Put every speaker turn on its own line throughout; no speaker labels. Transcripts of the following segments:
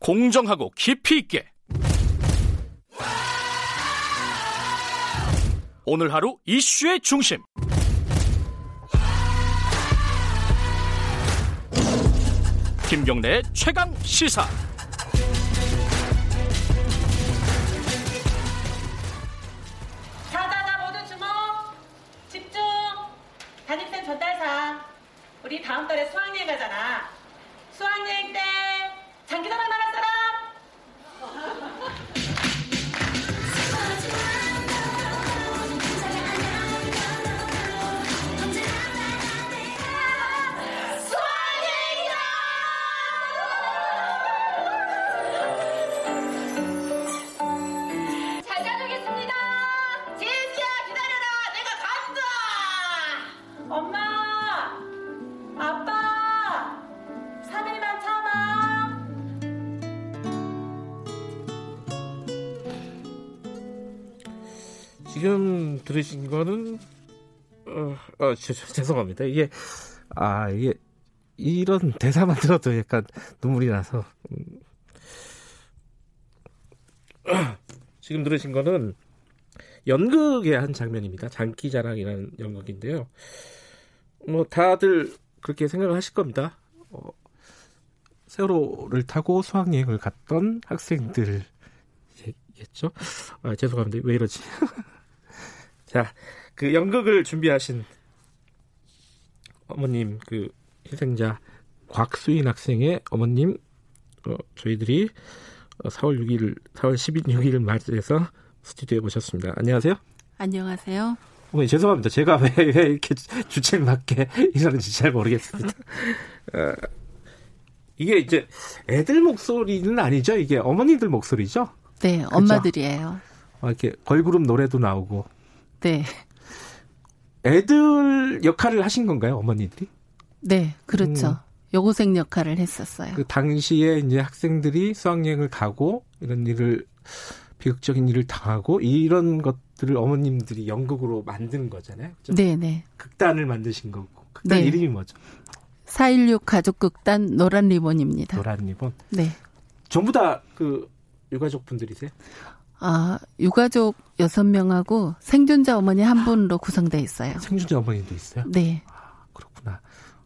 공정하고 깊이 있게. 오늘 하루 이슈의 중심. 김경래의 최강 시사.
자자자 모두 주목 집중. 담임쌤 전달사. 우리 다음 달에 수학여행 가잖아. 수학여행 때
들으신 거는 어, 어 저, 저, 죄송합니다. 이게 아 이게 이런 대사만 들어도 약간 눈물이 나서 음. 지금 들으신 거는 연극의 한 장면입니다. 장기자랑이라는 연극인데요. 뭐 다들 그렇게 생각을 하실 겁니다. 어, 세월호를 타고 수학여행을 갔던 학생들이겠죠. 아, 죄송합니다. 왜 이러지? 자, 그 연극을 준비하신 어머님, 그 희생자 곽수인 학생의 어머님, 어, 저희들이 4월 6일, 4월 16일 맞이해서 스튜디오에 모셨습니다. 안녕하세요.
안녕하세요.
어머니 죄송합니다. 제가 왜, 왜 이렇게 주책 맞게 이러는지 잘 모르겠습니다. 어, 이게 이제 애들 목소리는 아니죠? 이게 어머니들 목소리죠?
네, 엄마들이에요.
어, 이렇게 걸그룹 노래도 나오고.
네.
애들 역할을 하신 건가요, 어머니들이?
네, 그렇죠.
음.
여고생 역할을 했었어요.
그 당시에 이제 학생들이 수학여행을 가고 이런 일을 비극적인 일을 당하고 이런 것들을 어머님들이 연극으로 만든 거잖아요. 그죠?
네, 네.
극단을 만드신 거고. 극단
네.
이름이 뭐죠?
4.16 가족극단 노란 리본입니다.
노란 리본.
네.
전부 다 그 유가족 분들이세요?
아, 유가족 6명하고 생존자 어머니 한 분으로 구성돼 있어요.
생존자 어머니도 있어요?
네.
그렇구나.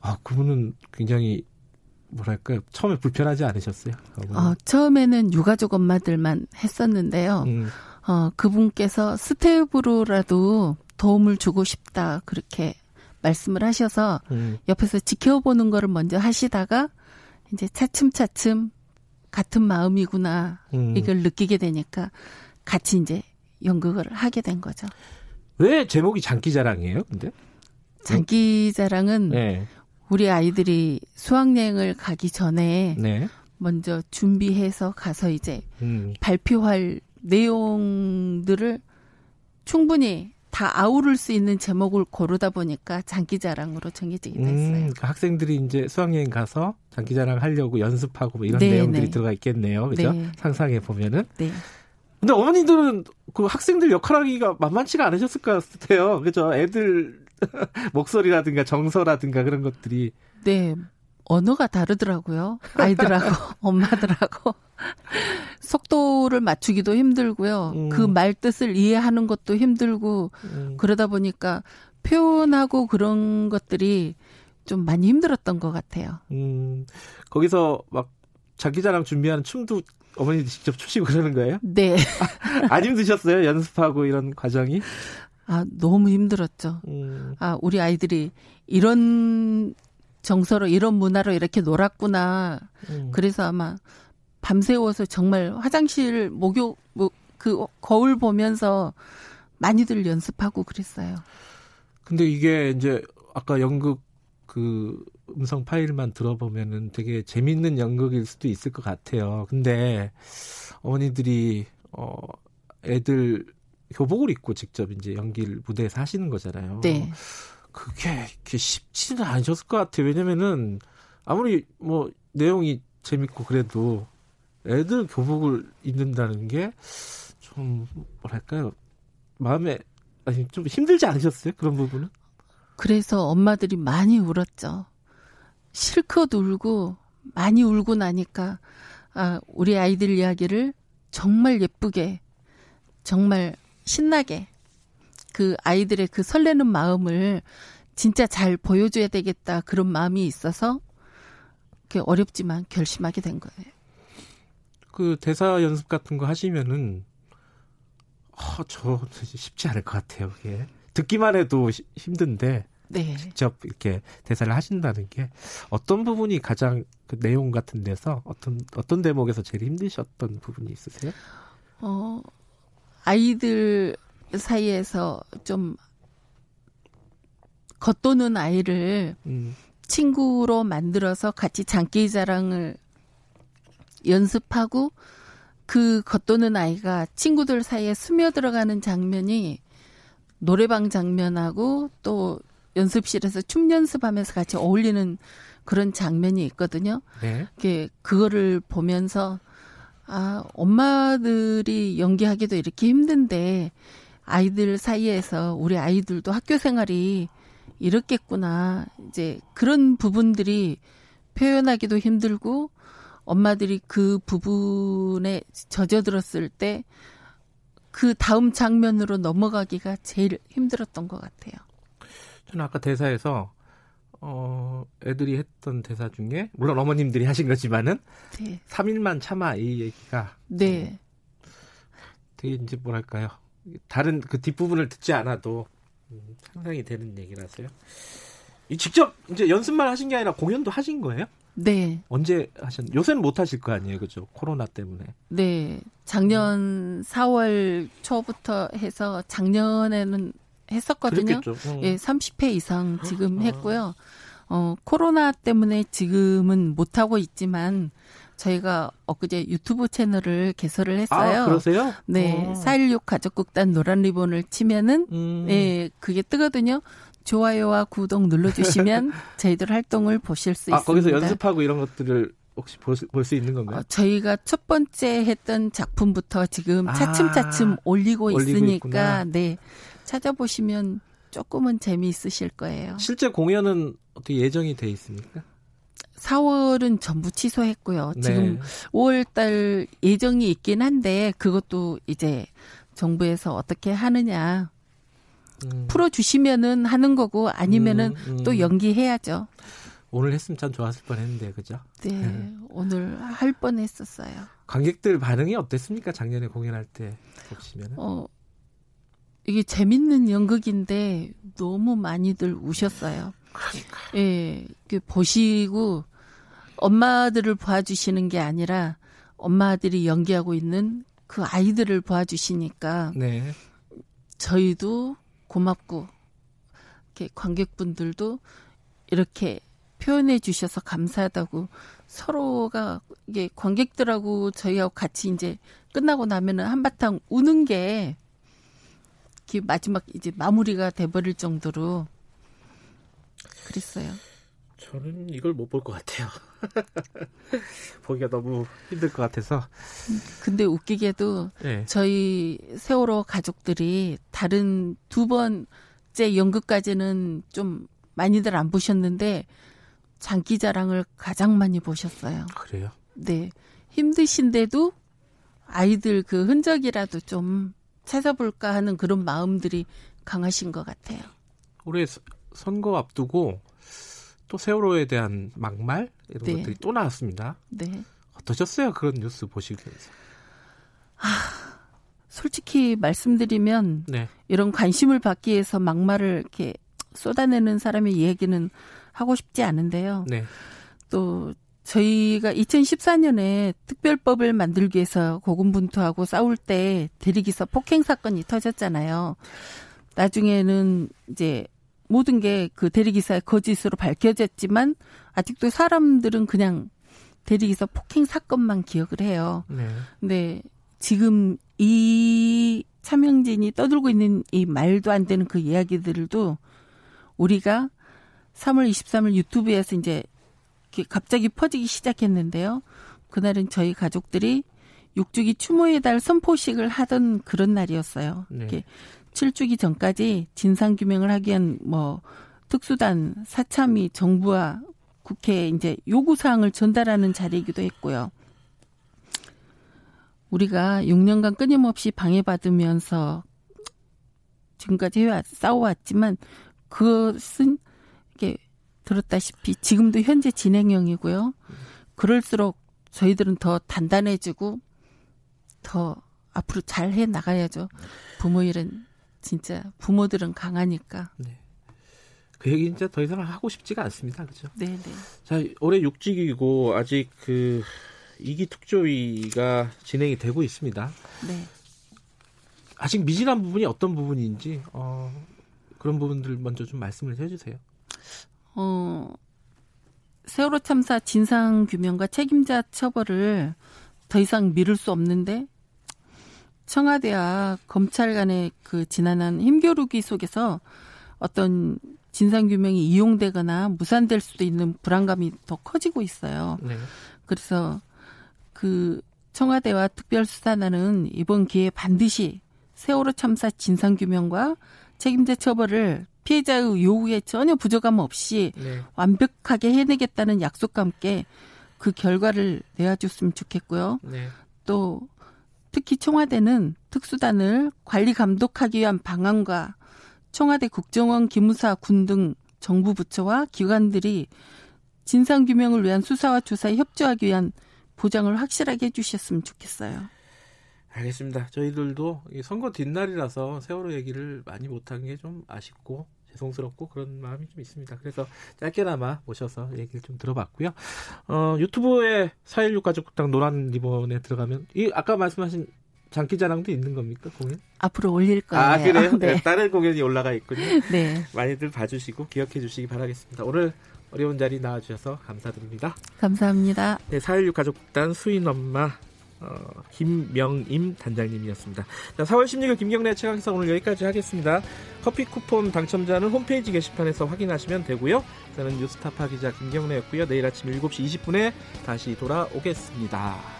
아, 그분은 굉장히 뭐랄까요? 처음에 불편하지 않으셨어요? 어머니?
어, 처음에는 유가족 엄마들만 했었는데요.
음,
어, 그분께서 스텝으로라도 도움을 주고 싶다. 그렇게 말씀을 하셔서
음.
옆에서 지켜보는 거를 먼저 하시다가 이제 차츰차츰 같은 마음이구나
음.
이걸 느끼게 되니까 같이 이제 연극을 하게 된 거죠.
왜 제목이 장기자랑이에요? 근데?
장기자랑은
네.
우리 아이들이 수학여행을 가기 전에
네.
먼저 준비해서 가서 이제
음.
발표할 내용들을 충분히 다 아우를 수 있는 제목을 고르다 보니까 장기자랑으로 정해지게 됐어요.
음, 그 학생들이 이제 수학여행 가서 장기자랑 하려고 연습하고 뭐 이런
네,
내용들이
네.
들어가 있겠네요. 그죠?
네.
상상해 보면은.
네.
근데 어머니들은 그 학생들 역할하기가 만만치가 않으셨을 것 같아요. 그죠? 애들 목소리라든가 정서라든가 그런 것들이.
네. 언어가 다르더라고요. 아이들하고 엄마들하고 속도를 맞추기도 힘들고요.
음.
그말 뜻을 이해하는 것도 힘들고
음,
그러다 보니까 표현하고 그런 것들이 좀 많이 힘들었던 것 같아요.
음, 거기서 막 장기자랑 준비하는 춤도 어머니들 직접 추시고 그러는 거예요?
네.
안 힘드셨어요? 연습하고 이런 과정이?
아, 너무 힘들었죠.
음,
아, 우리 아이들이 이런 정서로 이런 문화로 이렇게 놀았구나.
음.
그래서 아마 밤새워서 정말 화장실 목욕 뭐, 그 거울 보면서 많이들 연습하고 그랬어요.
근데 이게 이제 아까 연극 그 음성 파일만 들어보면은 되게 재밌는 연극일 수도 있을 것 같아요. 근데 어머니들이 어 애들 교복을 입고 직접 이제 연기를 무대에서 하시는 거잖아요.
네.
그게 이렇게 쉽지는 않으셨을 것 같아요. 왜냐면은 아무리 뭐 내용이 재밌고 그래도 애들 교복을 입는다는 게 좀 뭐랄까요 마음에 아니 좀 힘들지 않으셨어요 그런 부분은?
그래서 엄마들이 많이 울었죠. 실컷 울고 많이 울고 나니까 아, 우리 아이들 이야기를 정말 예쁘게, 정말 신나게 그 아이들의 그 설레는 마음을 진짜 잘 보여줘야 되겠다 그런 마음이 있어서 그 어렵지만 결심하게 된 거예요.
그 대사 연습 같은 거 하시면은 어, 저 쉽지 않을 것 같아요. 그게 듣기만 해도 시, 힘든데
네.
직접 이렇게 대사를 하신다는 게 어떤 부분이 가장 그 내용 같은 데서 어떤 어떤 대목에서 제일 힘드셨던 부분이 있으세요?
어 아이들 사이에서 좀 겉도는 아이를
음,
친구로 만들어서 같이 장기 자랑을 연습하고 그 겉도는 아이가 친구들 사이에 스며들어가는 장면이 노래방 장면하고 또 연습실에서 춤 연습하면서 같이 어울리는 그런 장면이 있거든요.
네.
이게 그거를 보면서 아 엄마들이 연기하기도 이렇게 힘든데 아이들 사이에서 우리 아이들도 학교 생활이 이렇겠구나 이제 그런 부분들이 표현하기도 힘들고 엄마들이 그 부분에 젖어들었을 때 그 다음 장면으로 넘어가기가 제일 힘들었던 것 같아요.
저는 아까 대사에서 어 애들이 했던 대사 중에 물론 어머님들이 하신 거지만은
네.
3일만 참아 이 얘기가
네.
되게 이제 뭐랄까요 다른 그 뒷부분을 듣지 않아도 음, 상상이 되는 얘기라서요. 이 직접 이제 연습만 하신 게 아니라 공연도 하신 거예요?
네.
언제 하셨? 요새는 못 하실 거 아니에요, 그죠? 코로나 때문에.
네. 작년 4월 초부터 해서 작년에는 했었거든요.
어.
예, 30회 이상 지금
아.
했고요. 어, 코로나 때문에 지금은 못 하고 있지만 저희가 엊그제 유튜브 채널을 개설을 했어요.
아, 그러세요?
네.
어.
416 가족극단 노란 리본을 치면은
음.
예, 그게 뜨거든요. 좋아요와 구독 눌러주시면 저희들 활동을 보실 수
아,
있습니다.
거기서 연습하고 이런 것들을 혹시 볼수 있는 건가요?
어, 저희가 첫 번째 했던 작품부터 지금
아,
차츰차츰 올리고,
올리고
있으니까
있구나.
네 찾아보시면 조금은 재미있으실 거예요.
실제 공연은 어떻게 예정이 돼 있습니까?
4월은 전부 취소했고요.
네.
지금 5월달 예정이 있긴 한데 그것도 이제 정부에서 어떻게 하느냐
음.
풀어주시면은 하는 거고 아니면은
음, 음.
또 연기해야죠.
오늘 했으면 참 좋았을 뻔했는데 그죠?
네,
네.
오늘 할 뻔했었어요.
관객들 반응이 어땠습니까? 작년에 공연할 때 보시면은.
어, 이게 재밌는 연극인데 너무 많이들 우셨어요. 예, 그 보시고 엄마들을 봐주시는 게 아니라 엄마들이 연기하고 있는 그 아이들을 봐주시니까
네.
저희도 고맙고 이렇게 관객분들도 이렇게 표현해 주셔서 감사하다고 서로가 이게 관객들하고 저희하고 같이 이제 끝나고 나면은 한바탕 우는 게 마지막 이제 마무리가 돼버릴 정도로 그랬어요.
저는 이걸 못 볼 것 같아요. 보기가 너무 힘들 것 같아서.
근데 웃기게도
네.
저희 세월호 가족들이 다른 두 번째 연극까지는 좀 많이들 안 보셨는데 장기자랑을 가장 많이 보셨어요.
그래요.
네. 힘드신데도 아이들 그 흔적이라도 좀 찾아볼까 하는 그런 마음들이 강하신 것 같아요.
올해 서- 선거 앞두고 또 세월호에 대한 막말 이런
네.
것들이 또 나왔습니다.
네.
어떠셨어요? 그런 뉴스 보시면서.
솔직히 말씀드리면
네.
이런 관심을 받기 위해서 막말을 이렇게 쏟아내는 사람의 이야기는 하고 싶지 않은데요.
네.
또 저희가 2014년에 특별법을 만들기 위해서 고군분투하고 싸울 때 대리기사 폭행 사건이 터졌잖아요. 나중에는 이제 모든 게 그 대리기사의 거짓으로 밝혀졌지만 아직도 사람들은 그냥 대리기사 폭행 사건만 기억을 해요.
네.
근데 지금 이 차명진이 떠들고 있는 이 말도 안 되는 그 이야기들도 우리가 3월 23일 유튜브에서 이제 갑자기 퍼지기 시작했는데요. 그날은 저희 가족들이 육주기 추모의 달 선포식을 하던 그런 날이었어요.
네.
이렇게 7주기 전까지 진상 규명을 하기 위한 뭐 특수단 사참이 정부와 국회에 이제 요구 사항을 전달하는 자리이기도 했고요. 우리가 6년간 끊임없이 방해받으면서 지금까지 해왔, 싸워왔지만 그것은 이게 들었다시피 지금도 현재 진행형이고요. 그럴수록 저희들은 더 단단해지고 더 앞으로 잘 해 나가야죠. 부모 일은 진짜 부모들은 강하니까.
네. 그 얘기 진짜 더 이상 하고 싶지가 않습니다. 그죠?
네, 네.
자, 올해 6직이고 아직 그 2기 특조위가 진행이 되고 있습니다.
네.
아직 미진한 부분이 어떤 부분인지 어, 그런 부분들 먼저 좀 말씀을 해주세요.
어, 세월호 참사 진상 규명과 책임자 처벌을 더 이상 미룰 수 없는데 청와대와 검찰 간의 그 지난한 힘겨루기 속에서 어떤 진상 규명이 이용되거나 무산될 수도 있는 불안감이 더 커지고 있어요.
네.
그래서 그 청와대와 특별수사단은 이번 기회에 반드시 세월호 참사 진상 규명과 책임자 처벌을 피해자의 요구에 전혀 부족함 없이
네.
완벽하게 해내겠다는 약속과 함께 그 결과를 내어줬으면 좋겠고요.
네.
또 특히 청와대는 특수단을 관리 감독하기 위한 방안과 청와대 국정원 기무사 군 등 정부 부처와 기관들이 진상 규명을 위한 수사와 조사에 협조하기 위한 보장을 확실하게 해주셨으면 좋겠어요.
알겠습니다. 저희들도 이 선거 뒷날이라서 세월호 얘기를 많이 못한 게 좀 아쉽고 죄송스럽고 그런 마음이 좀 있습니다. 그래서 짧게나마 모셔서 얘기를 좀 들어봤고요. 어, 유튜브에 4.16 가족국당 노란 리본에 들어가면 이 아까 말씀하신 장기자랑도 있는 겁니까 공연?
앞으로 올릴 거예요.
아 그래요?
네.
네, 다른 공연이 올라가 있군요.
네.
많이들 봐주시고 기억해 주시기 바라겠습니다. 오늘 어려운 자리 나와주셔서 감사드립니다.
감사합니다.
네, 4.16 가족단 수인 엄마 어, 김명임 단장님이었습니다. 자, 4월 16일 김경래 최강사 오늘 여기까지 하겠습니다. 커피 쿠폰 당첨자는 홈페이지 게시판에서 확인하시면 되고요. 저는 뉴스타파 기자 김경래였고요. 내일 아침 7시 20분에 다시 돌아오겠습니다.